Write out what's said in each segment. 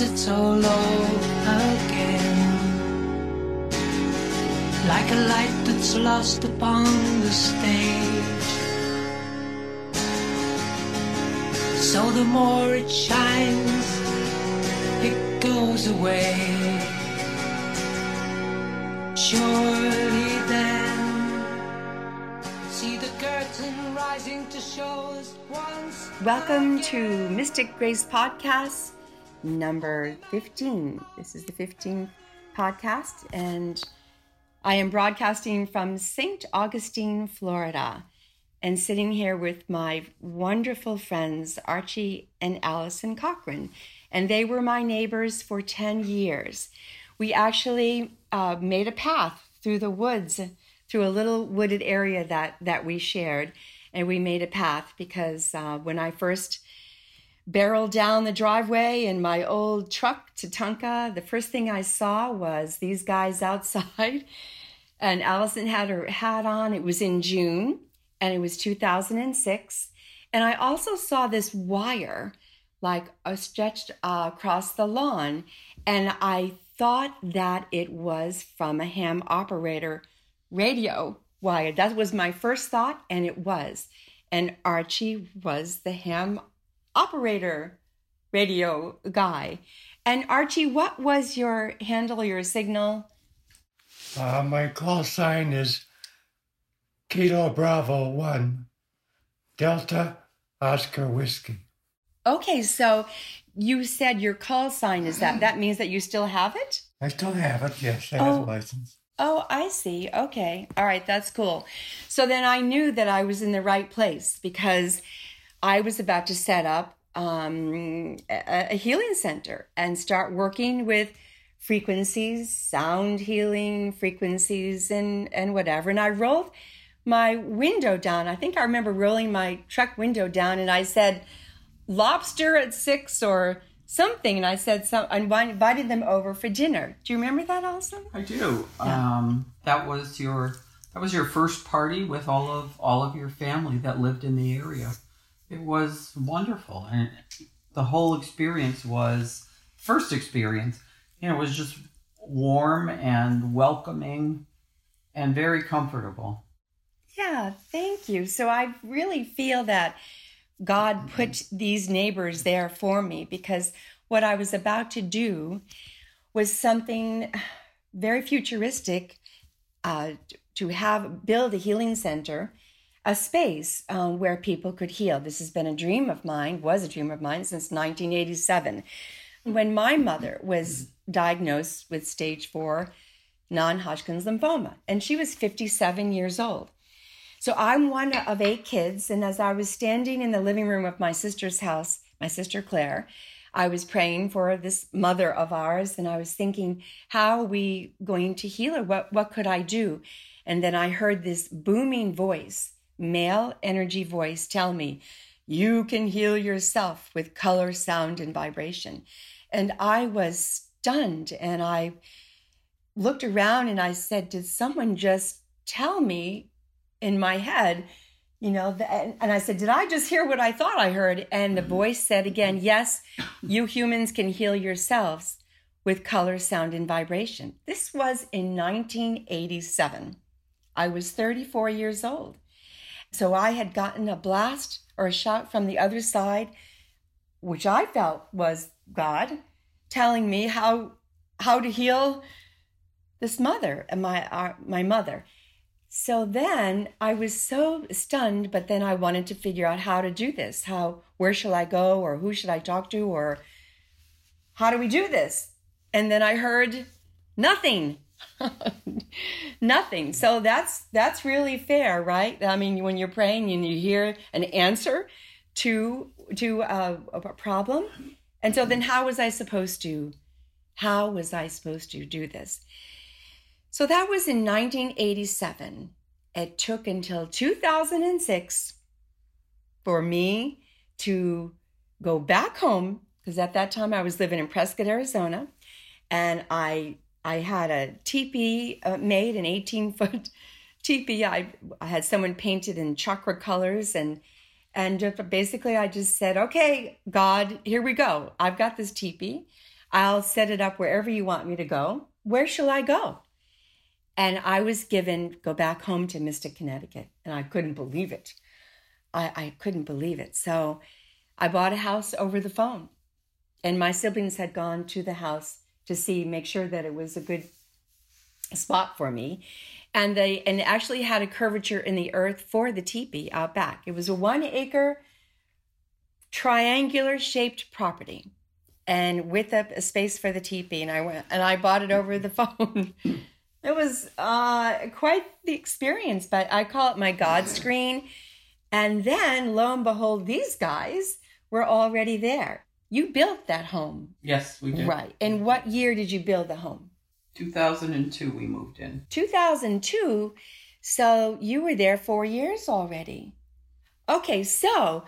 is it's all over again. Like a light that's lost upon the stage. So the more it shines, it goes away. Surely then, see the curtain rising to show us once. Welcome to Mystic Grace Podcast number 15. This is the 15th podcast, and I am broadcasting from St. Augustine, Florida, and sitting here with my wonderful friends, Archie and Allison Cochran. And they were my neighbors for 10 years. We actually uh, made a path through the woods, through a little wooded area that, that we shared. And we made a path because uh, when I first barreled down the driveway in my old truck to Tonka, the first thing I saw was these guys outside. And Allison had her hat on. It was in June and it was 2006. And I also saw this wire like stretched uh, across the lawn. And I thought that it was from a ham operator radio wire. That was my first thought, and it was. And Archie was the ham operator radio guy. And Archie, what was your handle, your signal? Uh, my call sign is Kilo Bravo 1, Delta Oscar Whiskey. Okay, so you said your call sign is that. That means that you still have it? I still have it, yes, I have Oh. a license. Oh, I see. Okay. All right. That's cool. So then I knew that I was in the right place because I was about to set up um, a, a healing center and start working with frequencies, sound healing frequencies, and, and whatever. And I rolled my window down. I think I remember rolling my truck window down and I said, lobster at six or something. And I said, so I invited them over for dinner. Do you remember that, also? I do. Um, that was your that was your first party with all of all of your family that lived in the area. It was wonderful, and the whole experience was first experience. You know, was just warm and welcoming, and very comfortable. Yeah, thank you. So I really feel that God put these neighbors there for me because what I was about to do was something very futuristic uh, to have build a healing center, a space um, where people could heal. This has been a dream of mine, was a dream of mine since 1987. When my mother was diagnosed with stage four non Hodgkin's lymphoma, and she was 57 years old. So I'm one of eight kids, and as I was standing in the living room of my sister's house, my sister Claire, I was praying for this mother of ours, and I was thinking, how are we going to heal her? What what could I do? And then I heard this booming voice, male energy voice, tell me, you can heal yourself with color, sound, and vibration. And I was stunned, and I looked around and I said, did someone just tell me in my head, you know, and, and I said, Did I just hear what I thought I heard? And the mm-hmm. voice said again, mm-hmm. Yes, you humans can heal yourselves with color, sound, and vibration. This was in 1987. I was 34 years old. So I had gotten a blast or a shout from the other side, which I felt was God telling me how how to heal this mother and my uh, my mother. So then I was so stunned, but then I wanted to figure out how to do this. How, where shall I go, or who should I talk to, or how do we do this? And then I heard nothing. nothing. So that's that's really fair, right? I mean, when you're praying and you hear an answer to to a, a problem, and so then how was I supposed to? How was I supposed to do this? So that was in 1987. It took until 2006 for me to go back home because at that time I was living in Prescott, Arizona, and I I had a teepee uh, made, an 18 foot teepee. I, I had someone painted in chakra colors and and basically I just said, okay, God, here we go. I've got this teepee. I'll set it up wherever you want me to go. Where shall I go? And I was given go back home to Mystic, Connecticut, and I couldn't believe it. I, I couldn't believe it. So I bought a house over the phone, and my siblings had gone to the house to see, make sure that it was a good spot for me. And they and actually had a curvature in the earth for the teepee out back. It was a one acre triangular shaped property and with a, a space for the teepee. And I went and I bought it over the phone. it was uh, quite the experience, but I call it my God screen. And then lo and behold, these guys were already there. You built that home. Yes, we did. Right. And what year did you build the home? 2002 we moved in. 2002. So you were there four years already. Okay, so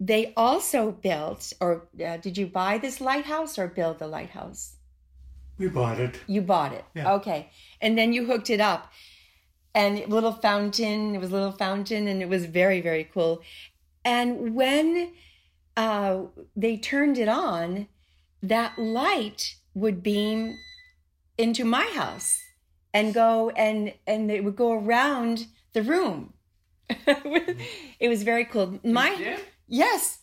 they also built, or uh, did you buy this lighthouse or build the lighthouse? We bought it. You bought it. Yeah. Okay. And then you hooked it up. And a little fountain, it was a little fountain, and it was very, very cool. And when uh, they turned it on, that light would beam into my house and go and and it would go around the room. it was very cool. My yes,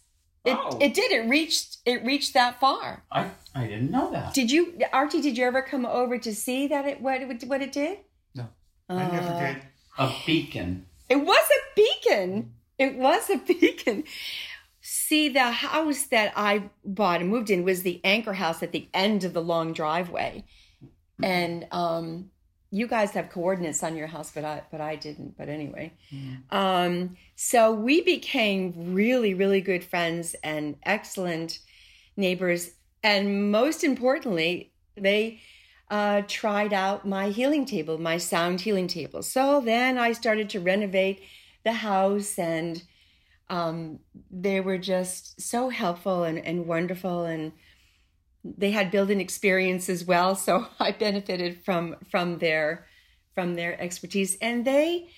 it Oh. it did. It reached it reached that far. I, I didn't know that. Did you, Archie? Did you ever come over to see that it what it what it did? No, I never Uh, did. A beacon. It was a beacon. It was a beacon. See, the house that I bought and moved in was the anchor house at the end of the long driveway, and um, you guys have coordinates on your house, but I but I didn't. But anyway, um, so we became really really good friends and excellent neighbors, and most importantly, they uh, tried out my healing table, my sound healing table. So then I started to renovate the house, and um, they were just so helpful and, and wonderful. And they had built-in experience as well, so I benefited from from their from their expertise. And they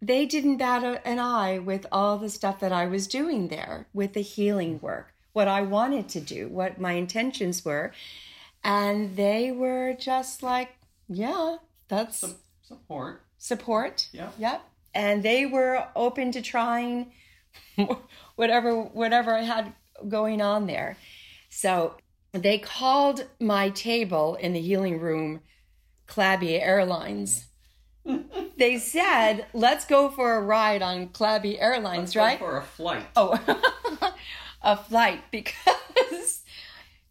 they didn't bat an eye with all the stuff that I was doing there with the healing work, what I wanted to do, what my intentions were. And they were just like, yeah, that's support. support. Yeah. Yep. And they were open to trying whatever whatever I had going on there. So they called my table in the healing room Clabby Airlines. they said, "Let's go for a ride on Clabby Airlines, Let's go right?" For a flight. Oh, a flight because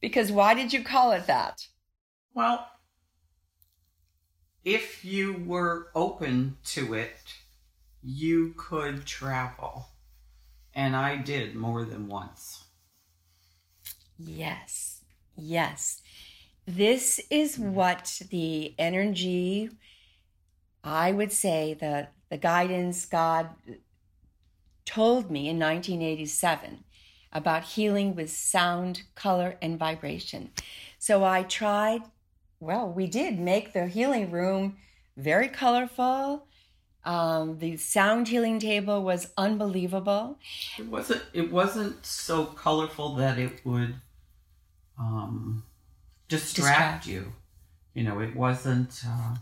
because why did you call it that? Well, if you were open to it, you could travel. And I did more than once. Yes, yes. This is what the energy, I would say, the, the guidance God told me in 1987 about healing with sound, color, and vibration. So I tried, well, we did make the healing room very colorful. Um, the sound healing table was unbelievable. It wasn't it wasn't so colorful that it would um distract, Distract. you. You know, it wasn't uh,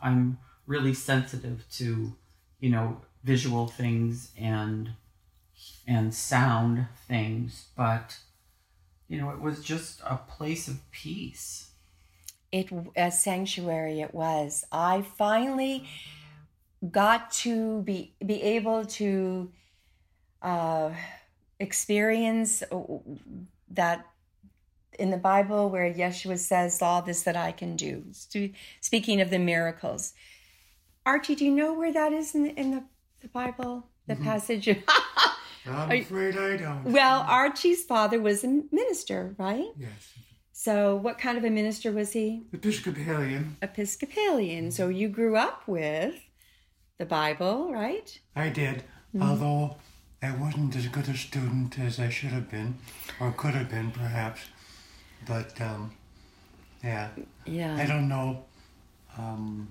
I'm really sensitive to, you know, visual things and and sound things, but you know, it was just a place of peace. it a sanctuary it was i finally got to be be able to uh experience that in the bible where yeshua says all this that i can do. Speaking of the miracles. Archie do you know where that is in the, in the, the bible? The passage? I'm afraid I don't. well archie's father was a minister right? Yes, so what kind of a minister was he? Episcopalian. Episcopalian. So you grew up with the Bible, right? I did, although I wasn't as good a student as I should have been, or could have been, perhaps. But um, yeah, I don't know. Um,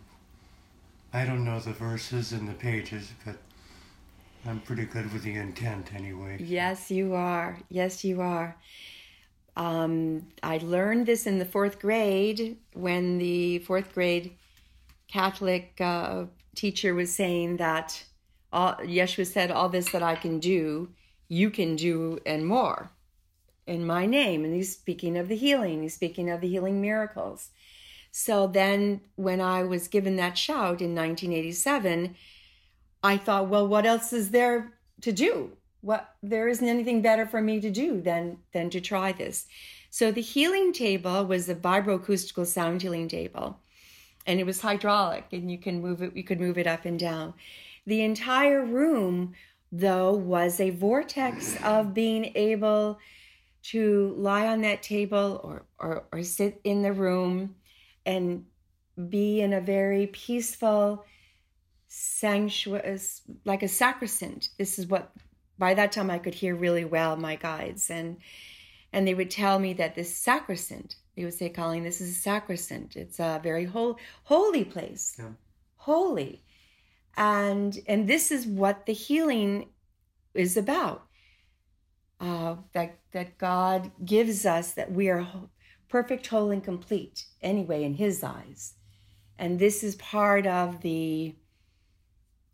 I don't know the verses and the pages, but I'm pretty good with the intent anyway. Yes, you are. Yes, you are. um, I learned this in the fourth grade when the fourth grade Catholic uh, teacher was saying that all, Yeshua said, All this that I can do, you can do and more in my name. And he's speaking of the healing, he's speaking of the healing miracles. So then, when I was given that shout in 1987, I thought, well, what else is there to do? What there isn't anything better for me to do than than to try this. So the healing table was a vibroacoustical sound healing table, and it was hydraulic, and you can move it. You could move it up and down. The entire room, though, was a vortex of being able to lie on that table or, or, or sit in the room and be in a very peaceful sanctuary, like a sacrosanct. This is what, by that time, I could hear really well my guides. And and they would tell me that this sacrosanct, they would say, calling this is a sacrosanct. It's a very whole, holy place. Yeah. Holy and and this is what the healing is about uh, that that god gives us that we are perfect whole and complete anyway in his eyes and this is part of the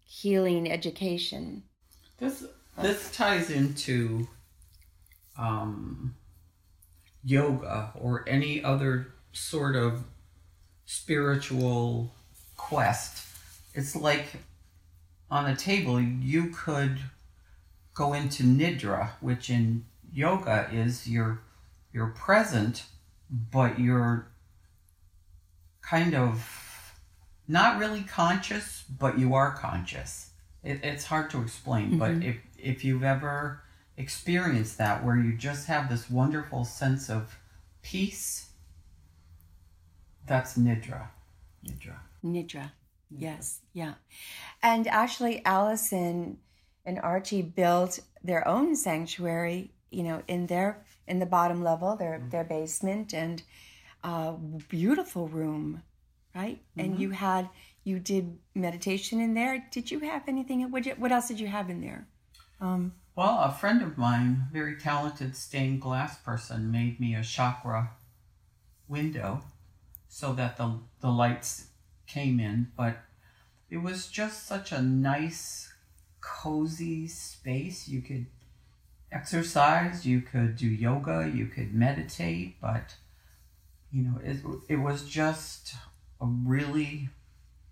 healing education This this ties into um, yoga or any other sort of spiritual quest. It's like on a table you could go into nidra, which in yoga is you're you're present, but you're kind of not really conscious, but you are conscious. It, it's hard to explain, but mm-hmm. if if you've ever experienced that, where you just have this wonderful sense of peace, that's nidra. Nidra. Nidra. Yes, yeah. And actually, Allison and Archie built their own sanctuary, you know, in their in the bottom level, their mm-hmm. their basement, and a beautiful room, right? And mm-hmm. you had you did meditation in there. Did you have anything? What you, what else did you have in there? Um, Well, a friend of mine, very talented stained glass person, made me a chakra window so that the the lights came in, but it was just such a nice, cozy space. You could exercise, you could do yoga, you could meditate, but you know, it, it was just a really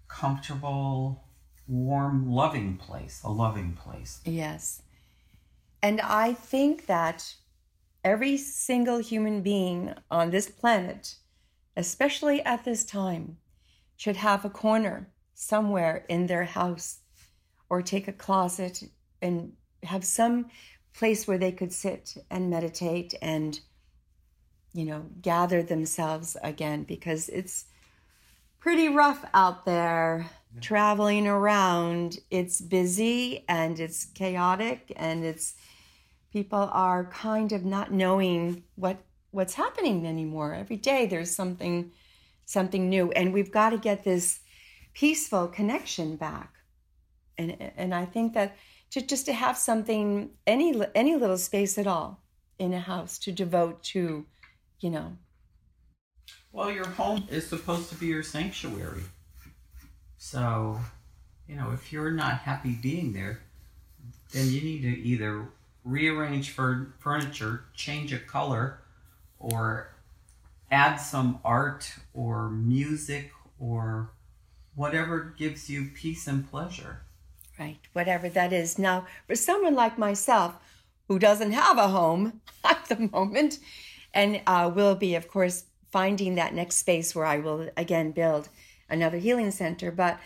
comfortable, warm, loving place, a loving place. Yes. And I think that every single human being on this planet, especially at this time, should have a corner somewhere in their house or take a closet and have some place where they could sit and meditate and you know gather themselves again because it's pretty rough out there traveling around. It's busy and it's chaotic and it's people are kind of not knowing what what's happening anymore. Every day there's something something new. And we've got to get this peaceful connection back. And and i think that to just to have something any any little space at all in a house to devote to you know. Well, your home is supposed to be your sanctuary. So, you know, if you're not happy being there, then you need to either rearrange for furniture, change a color, or add some art or music or whatever gives you peace and pleasure. right whatever that is. Now for someone like myself who doesn't have a home at the moment and uh, will be of course finding that next space where i will again build another healing center. But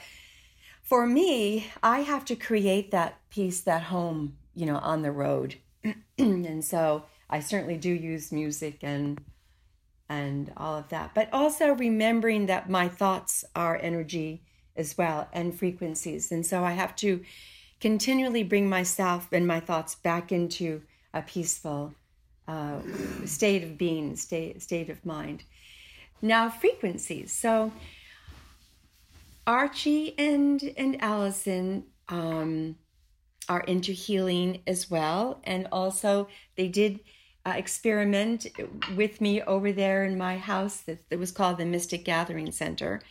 for me i have to create that peace that home you know on the road. And so i certainly do use music and and all of that but also remembering that my thoughts are energy as well and frequencies. And so i have to continually bring myself and my thoughts back into a peaceful uh, state of being state, state of mind. Now frequencies. So archie and and allison um, are into healing as well and also they did uh, experiment with me over there in my house that, that was called the Mystic Gathering Center.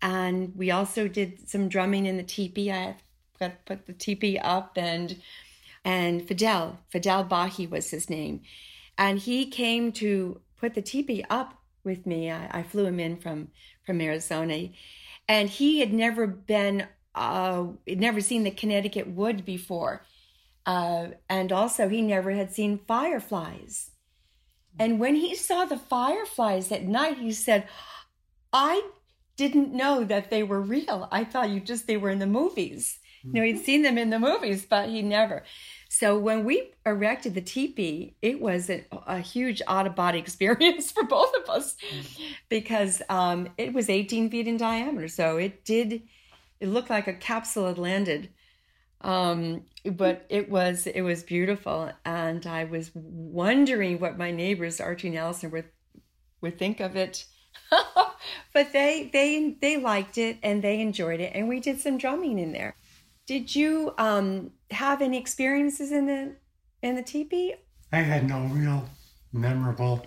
And we also did some drumming in the teepee. I got put the teepee up and and Fidel, Fidel Bahi was his name. And he came to put the teepee up with me. I, I flew him in from from Arizona, and he had never been, uh, never seen the Connecticut wood before, uh, and also he never had seen fireflies. And when he saw the fireflies at night, he said, "I didn't know that they were real. I thought you just they were in the movies. You know, he'd seen them in the movies, but he never." So when we erected the teepee, it was a, a huge out of body experience for both of us because um, it was 18 feet in diameter. So it did, it looked like a capsule had landed. Um, but it was it was beautiful, and I was wondering what my neighbors Archie and Allison would would think of it. but they they they liked it and they enjoyed it, and we did some drumming in there. Did you um, have any experiences in the in the teepee? I had no real memorable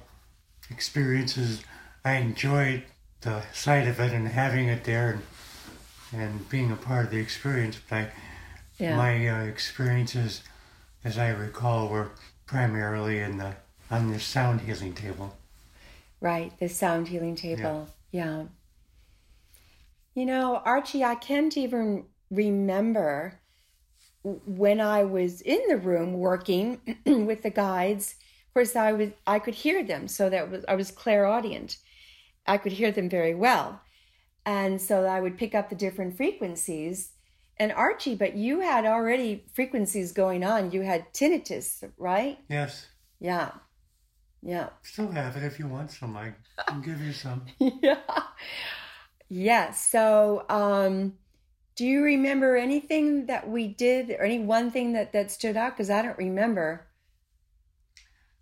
experiences. I enjoyed the sight of it and having it there and, and being a part of the experience. But I, Yeah. my uh, experiences, as I recall, were primarily in the on the sound healing table. Right, the sound healing table. Yeah. You know, Archie, I can't even remember when I was in the room working with the guides. Of course, I was I could hear them, so that was I was clairaudient. I could hear them very well, and so I would pick up the different frequencies. And Archie, but you had already frequencies going on. You had tinnitus, right? Yes, Yeah, yeah. still have it if you want some. I can give you some. yeah. Yes. So, um, do you remember anything that we did or any one thing that, that stood out? Because I don't remember.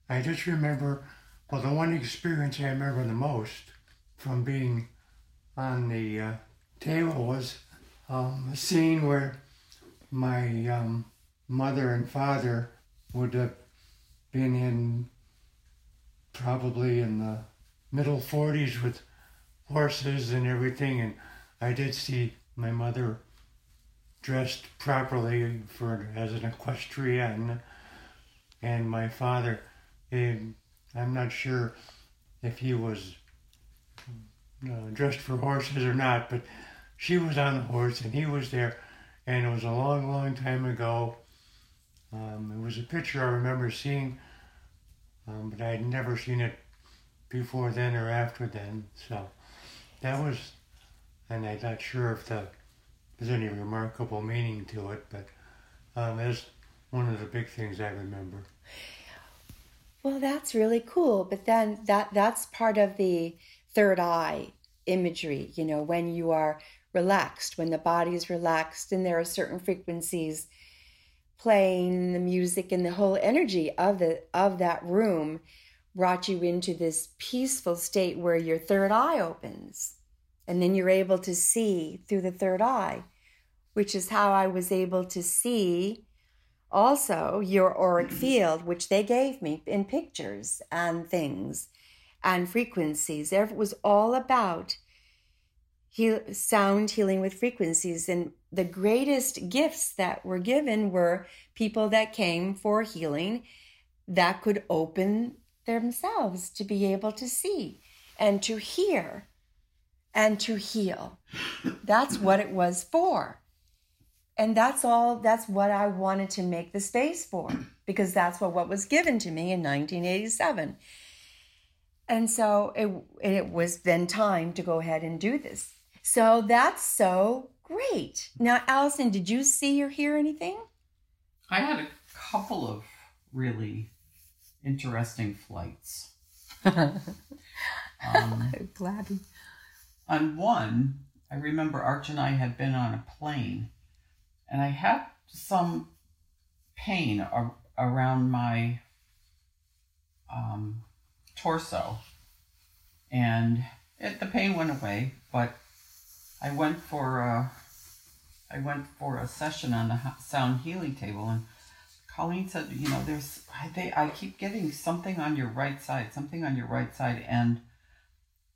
I just remember, well, the one experience I remember the most from being on the uh, table was um, a scene where my um, mother and father would have been in probably in the middle 40s with horses and everything, and I did see my mother dressed properly for as an equestrian, and my father and I'm not sure if he was uh, dressed for horses or not, but she was on the horse and he was there, and it was a long, long time ago. Um, it was a picture I remember seeing, um, but I had never seen it before then or after then. So that was, and I'm not sure if the, there's any remarkable meaning to it, but um, that's one of the big things I remember. Well, that's really cool. But then that that's part of the third eye imagery, you know, when you are relaxed, when the body is relaxed and there are certain frequencies playing the music and the whole energy of the of that room brought you into this peaceful state where your third eye opens. And then you're able to see through the third eye which is how I was able to see also your auric field which they gave me in pictures and things and frequencies it was all about sound healing with frequencies and the greatest gifts that were given were people that came for healing that could open themselves to be able to see and to hear and to heal. That's what it was for. And that's all, that's what I wanted to make the space for because that's what, what was given to me in 1987. And so it, it was then time to go ahead and do this. So that's so great. Now, Allison, did you see or hear anything? I had a couple of really interesting flights. Um, Glad. on one, I remember Arch and I had been on a plane, and I had some pain ar- around my um, torso, and it, the pain went away. But I went for a, I went for a session on the sound healing table, and Colleen said, you know, there's I they I keep getting something on your right side, something on your right side, and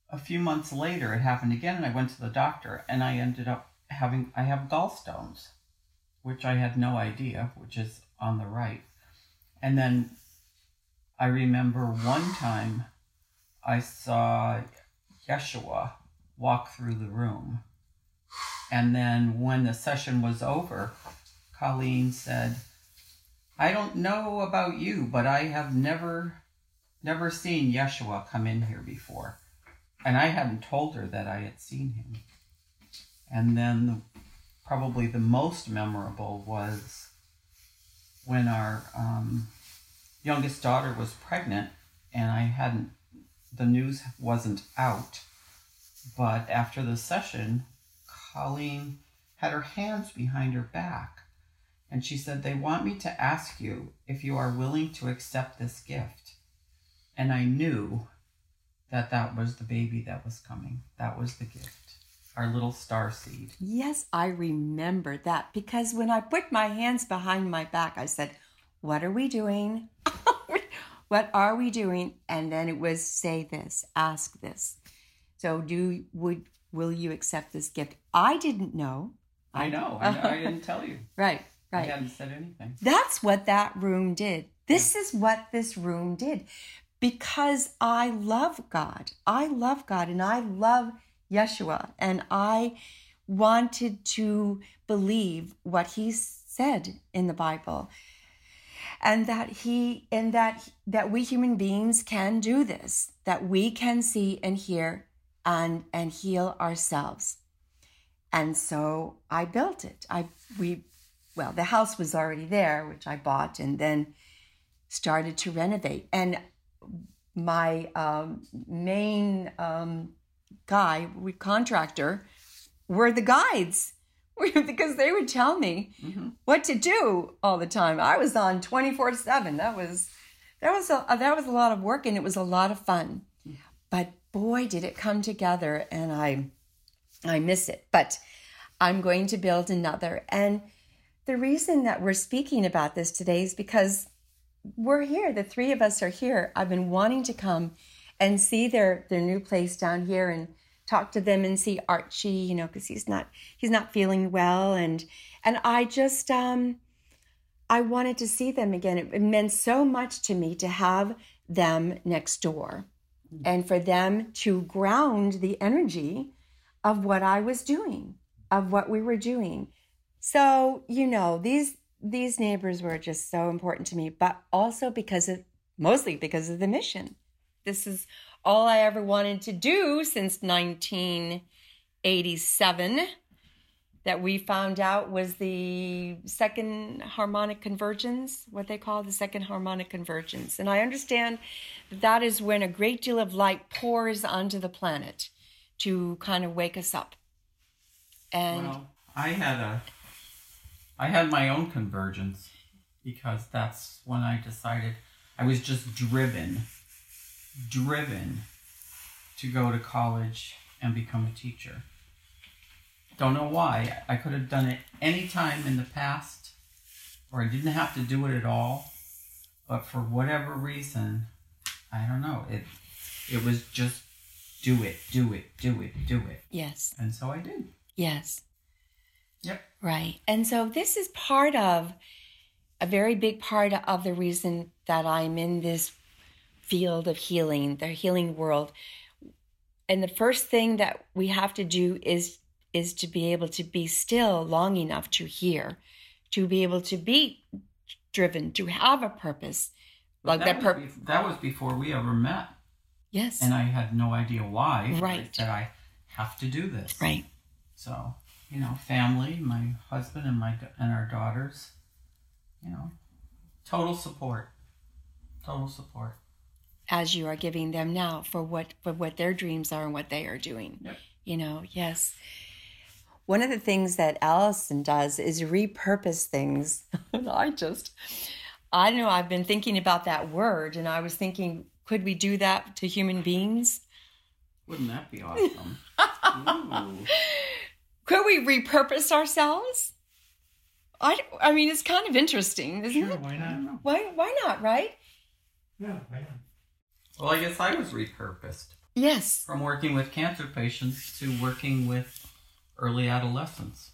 a few months later it happened again, and I went to the doctor, and I ended up having I have gallstones, which I had no idea, which is on the right, and then I remember one time I saw Yeshua walk through the room. And then when the session was over, Colleen said, I don't know about you, but I have never never seen Yeshua come in here before. And I hadn't told her that I had seen him. And then the, probably the most memorable was when our um, youngest daughter was pregnant and I hadn't, the news wasn't out. But after the session, Colleen had her hands behind her back and she said, They want me to ask you if you are willing to accept this gift. And I knew that that was the baby that was coming. That was the gift, our little star seed. Yes, I remember that because when I put my hands behind my back, I said, What are we doing? what are we doing? And then it was say this, ask this. So do would will you accept this gift? I didn't know. I know. I, I didn't tell you. Right, Right. I hadn't said anything. That's what that room did. This is what this room did. Because I love God. I love God and I love Yeshua. And I wanted to believe what he said in the Bible. And that he and that that we human beings can do this, that we can see and hear and and heal ourselves. And so I built it. I we well, the house was already there, which I bought and then started to renovate. And my um, main um, guy, we contractor, were the guides because they would tell me mm-hmm. what to do all the time. I was on twenty four seven. That was that was a uh, that was a lot of work and it was a lot of fun. But boy, did it come together, and I I miss it. But I'm going to build another and the reason that we're speaking about this today is because we're here. The three of us are here. I've been wanting to come and see their their new place down here and talk to them and see Archie, you know, because he's not he's not feeling well and and I just um I wanted to see them again. It, it meant so much to me to have them next door and for them to ground the energy of what I was doing, of what we were doing. So, you know, these these neighbors were just so important to me, but also because of mostly because of the mission. This is all I ever wanted to do since 1987 that we found out was the second harmonic convergence, what they call the second harmonic convergence. And I understand that that is when a great deal of light pours onto the planet to kind of wake us up. And Well, I had a, I had my own convergence because that's when I decided I was just driven, driven to go to college and become a teacher. Don't know why. I could have done it any time in the past, or I didn't have to do it at all. But for whatever reason, I don't know. It, it was just do it, do it, do it, do it, yes, and so I did. yes. Yep. Right. And so this is part of a very big part of the reason that I'm in this field of healing, the healing world. And the first thing that we have to do is is to be able to be still long enough to hear, to be able to be driven, to have a purpose. Like that, pur- bef- that was before we ever met. Yes. and I had no idea why. Right. That I have to do this. right. So, you know, family, my husband and my and our daughters, you know, total support. Total support. As you are giving them now for what for what their dreams are and what they are doing. Yep. You know, yes. One of the things that Allison does is repurpose things. I just I know I've been thinking about that word and I was thinking could we do that to human beings? Wouldn't that be awesome? Could we repurpose ourselves? I, I mean, it's kind of interesting, isn't Sure, it? why not? Why, why not, right? Yeah, why not? Well, I guess I was repurposed Yes. from working with cancer patients to working with early adolescents.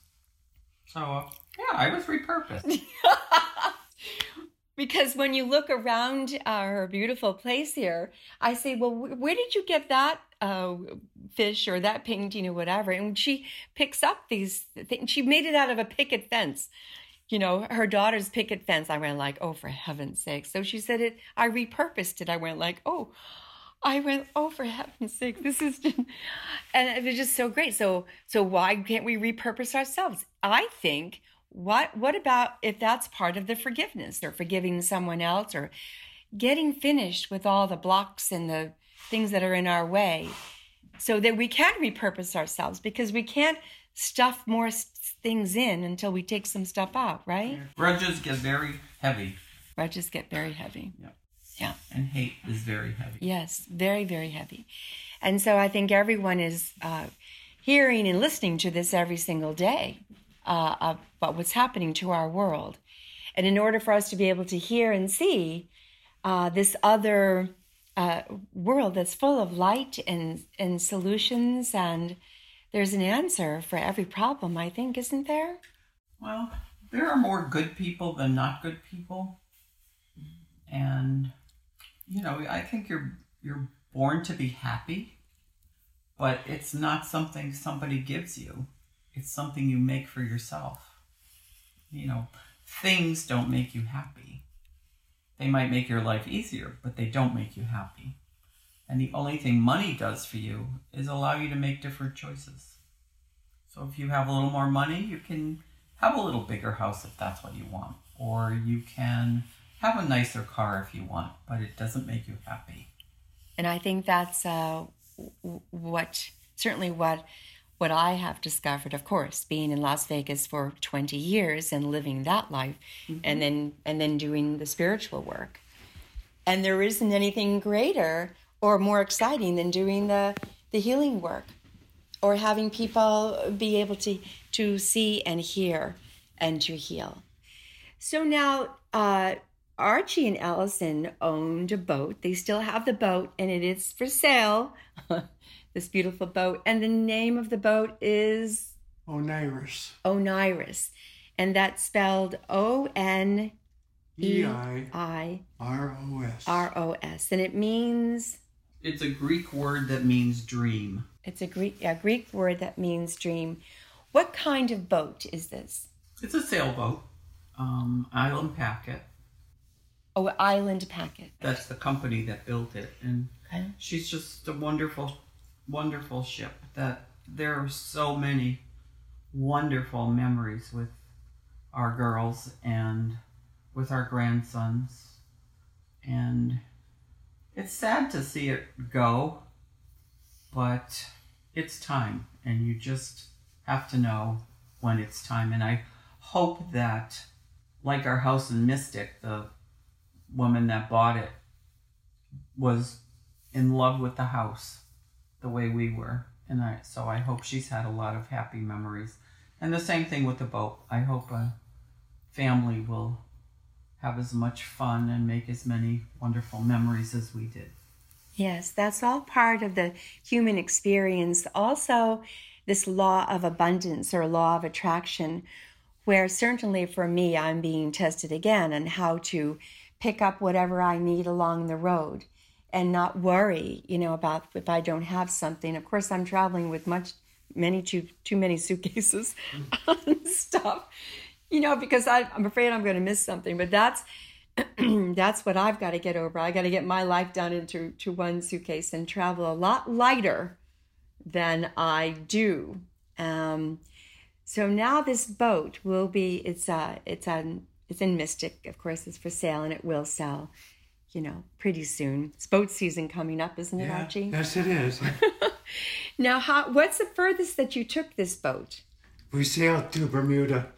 So, uh, yeah, I was repurposed. Because when you look around our beautiful place here, I say, well, wh- where did you get that uh, fish or that painting or whatever? And she picks up these things. She made it out of a picket fence. You know, her daughter's picket fence. I went like, oh, for heaven's sake. So she said it, I repurposed it. I went like, oh, I went, oh, for heaven's sake, this is, just... and it was just so great. So, so why can't we repurpose ourselves? I think, what, what about if that's part of the forgiveness or forgiving someone else or getting finished with all the blocks and the things that are in our way so that we can repurpose ourselves because we can't stuff more things in until we take some stuff out, right? Grudges get very heavy, Grudges get very heavy. Yep. Yeah. And hate is very heavy. Yes, very, very heavy. And so I think everyone is uh, hearing and listening to this every single day uh, about what's happening to our world. And in order for us to be able to hear and see uh, this other uh, world that's full of light and, and solutions, and there's an answer for every problem, I think, isn't there? Well, there are more good people than not good people. And you know, I think you're you're born to be happy, but it's not something somebody gives you. It's something you make for yourself. You know, things don't make you happy. They might make your life easier, but they don't make you happy. And the only thing money does for you is allow you to make different choices. So if you have a little more money, you can have a little bigger house if that's what you want. Or you can have a nicer car if you want, but it doesn't make you happy. and I think that's uh, what certainly what what I have discovered. Of course, being in Las Vegas for twenty years and living that life, and then and then doing the spiritual work, and there isn't anything greater or more exciting than doing the the healing work, or having people be able to to see and hear and to heal. So now, uh, Archie and Allison owned a boat. They still have the boat, and it is for sale. this beautiful boat, and the name of the boat is Oneiros. Oneiros, and that's spelled O N E I I R O S. R O S, and it means It's a Greek word that means dream. it's a Greek a Greek word that means dream. What kind of boat is this? It's a sailboat, um, Island Packet. Oh, island packet. That's the company that built it. And Okay. she's just a wonderful, wonderful ship that there are so many wonderful memories with our girls and with our grandsons. And it's sad to see it go, but it's time, and you just have to know when it's time. And I hope that, like our house in Mystic, the woman that bought it was in love with the house the way we were. And I, so I hope she's had a lot of happy memories. And the same thing with the boat. I hope a family will have as much fun and make as many wonderful memories as we did. Yes, that's all part of the human experience. Also, this law of abundance or law of attraction, where certainly for me, I'm being tested again on how to pick up whatever I need along the road and not worry, you know, about if I don't have something. Of course, I'm traveling with much, many too too many suitcases and stuff, you know, because I, I'm afraid I'm going to miss something. But that's that's what I've got to get over. I got to get my life down into to one suitcase and travel a lot lighter than I do. Um, so now this boat will be it's uh it's on it's in Mystic, of course, it's for sale and it will sell, you know, pretty soon. It's boat season coming up, isn't it, Yeah, Archie? yes, it is. Now, how what's the furthest that you took this boat? we sailed to Bermuda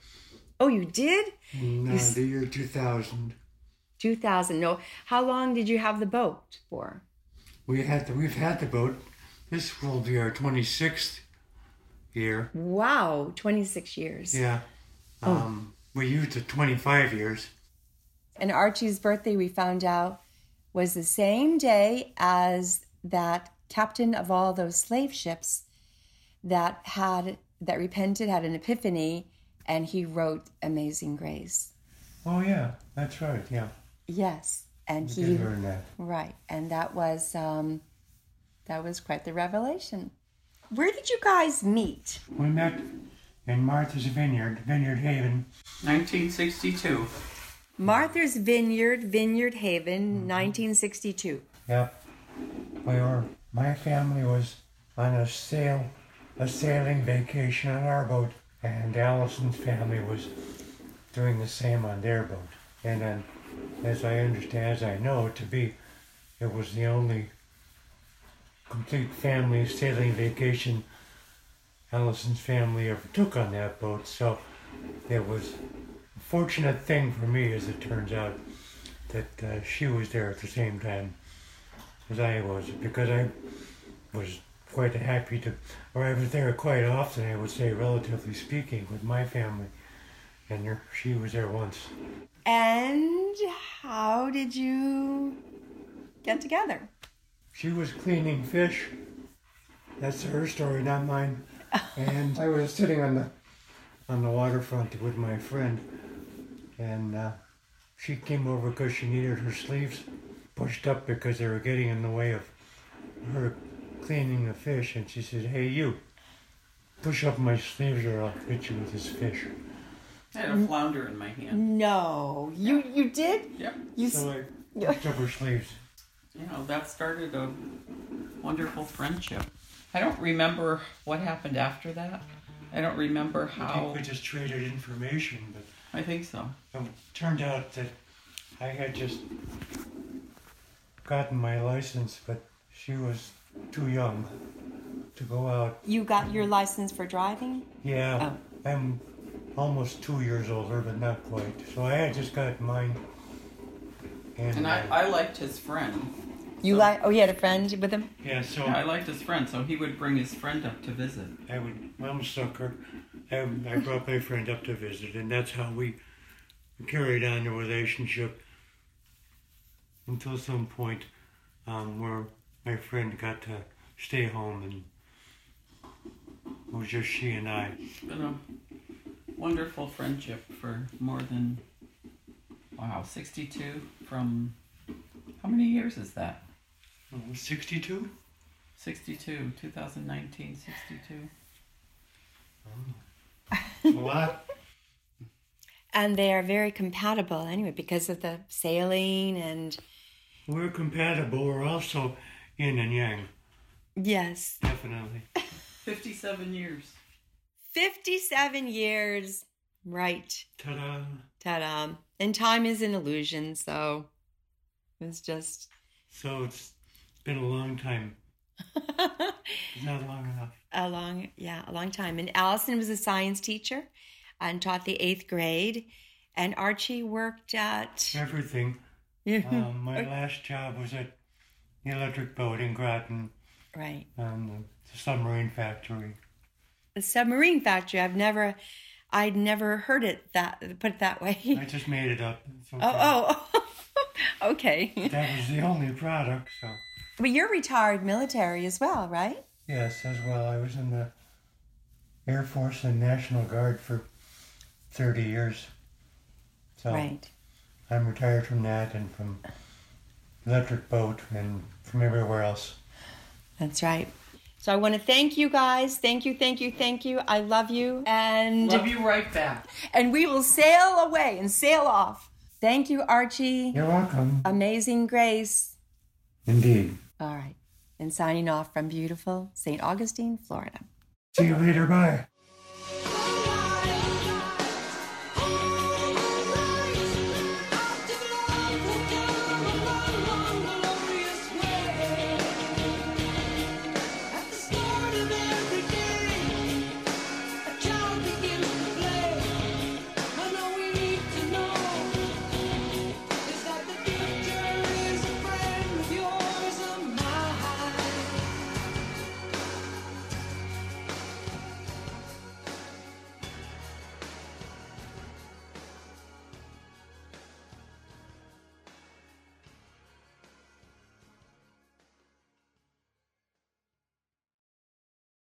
Oh, you did? in uh, the year 2000. 2000. No, how long did you have the boat for? We had the, we've had the boat. This will be our 26th year. Wow, 26 years. Yeah. Um, we used it 25 years. And Archie's birthday, we found out, was the same day as that captain of all those slave ships that had that repented, had an epiphany, and he wrote Amazing Grace. Oh yeah, that's right. Yeah, Yes, and we he did learn that. right, and that was um, that was quite the revelation. Where did you guys meet? We met in Martha's Vineyard, Vineyard Haven. 1962. Martha's Vineyard, Vineyard Haven, 1962. Yep. We were. My family was on a sail, a sailing vacation on our boat, and Allison's family was doing the same on their boat. And then, as I understand, as I know it to be, it was the only complete family sailing vacation Allison's family ever took on that boat. So it was a fortunate thing for me, as it turns out, that uh, she was there at the same time as I was, because I was quite happy to, or I was there quite often, I would say, relatively speaking, with my family. And she was there once. And how did you get together? She was cleaning fish. That's her story, not mine. And I was sitting on the on the waterfront with my friend, and uh, she came over because she needed her sleeves pushed up because they were getting in the way of her cleaning the fish. And she said, "Hey, you, push up my sleeves or I'll hit you with this fish." I had a flounder in my hand. No, you you did. Yep. You s- So I pushed up her sleeves. You know, that started a wonderful friendship. I don't remember what happened after that. I don't remember how. I how. think we just traded information, but I think so. It turned out that I had just gotten my license, but she was too young to go out. you got your license for driving. Yeah, Oh. I'm almost two years older, but not quite. So I had just got mine. And, And I, uh, I liked his friend. You So- like? Oh, he had a friend with him. yeah, so Yeah, I liked his friend, so he would bring his friend up to visit. I would, Mom Sucker, I, I brought my friend up to visit, and that's how we carried on the relationship until some point um, where my friend got to stay home and it was just she and I. It's been a wonderful friendship for more than, wow, 62 from, how many years is that? Uh, 62? 62, 2019, 62. A lot. And they are very compatible anyway because of the sailing and We're compatible. We're also yin and yang, yes, definitely. 57 years. 57 years. Right. Ta-da. Ta-da. And time is an illusion, so it's just So it's been a long time. Not long enough. a long, yeah, a long time. And Allison was a science teacher and taught the eighth grade. And Archie worked at Everything. Um, my last job was at the electric boat in Groton, right. um, the, the submarine factory. The submarine factory. I've never I'd never heard it that put it that way. I just made it up. Okay. Oh, oh. okay. That was the only product, so. But you're retired military as well, right? Yes, as well. I was in the Air Force and National Guard for 30 years. So Right. I'm retired from that and from electric boat and from everywhere else. That's right. So I want to thank you guys. Thank you, thank you, thank you. I love you. And Love you right back. and we will sail away and sail off. Thank you, Archie. You're welcome. Amazing Grace. Indeed. All right. And signing off from beautiful St. Augustine, Florida. See you later. Bye.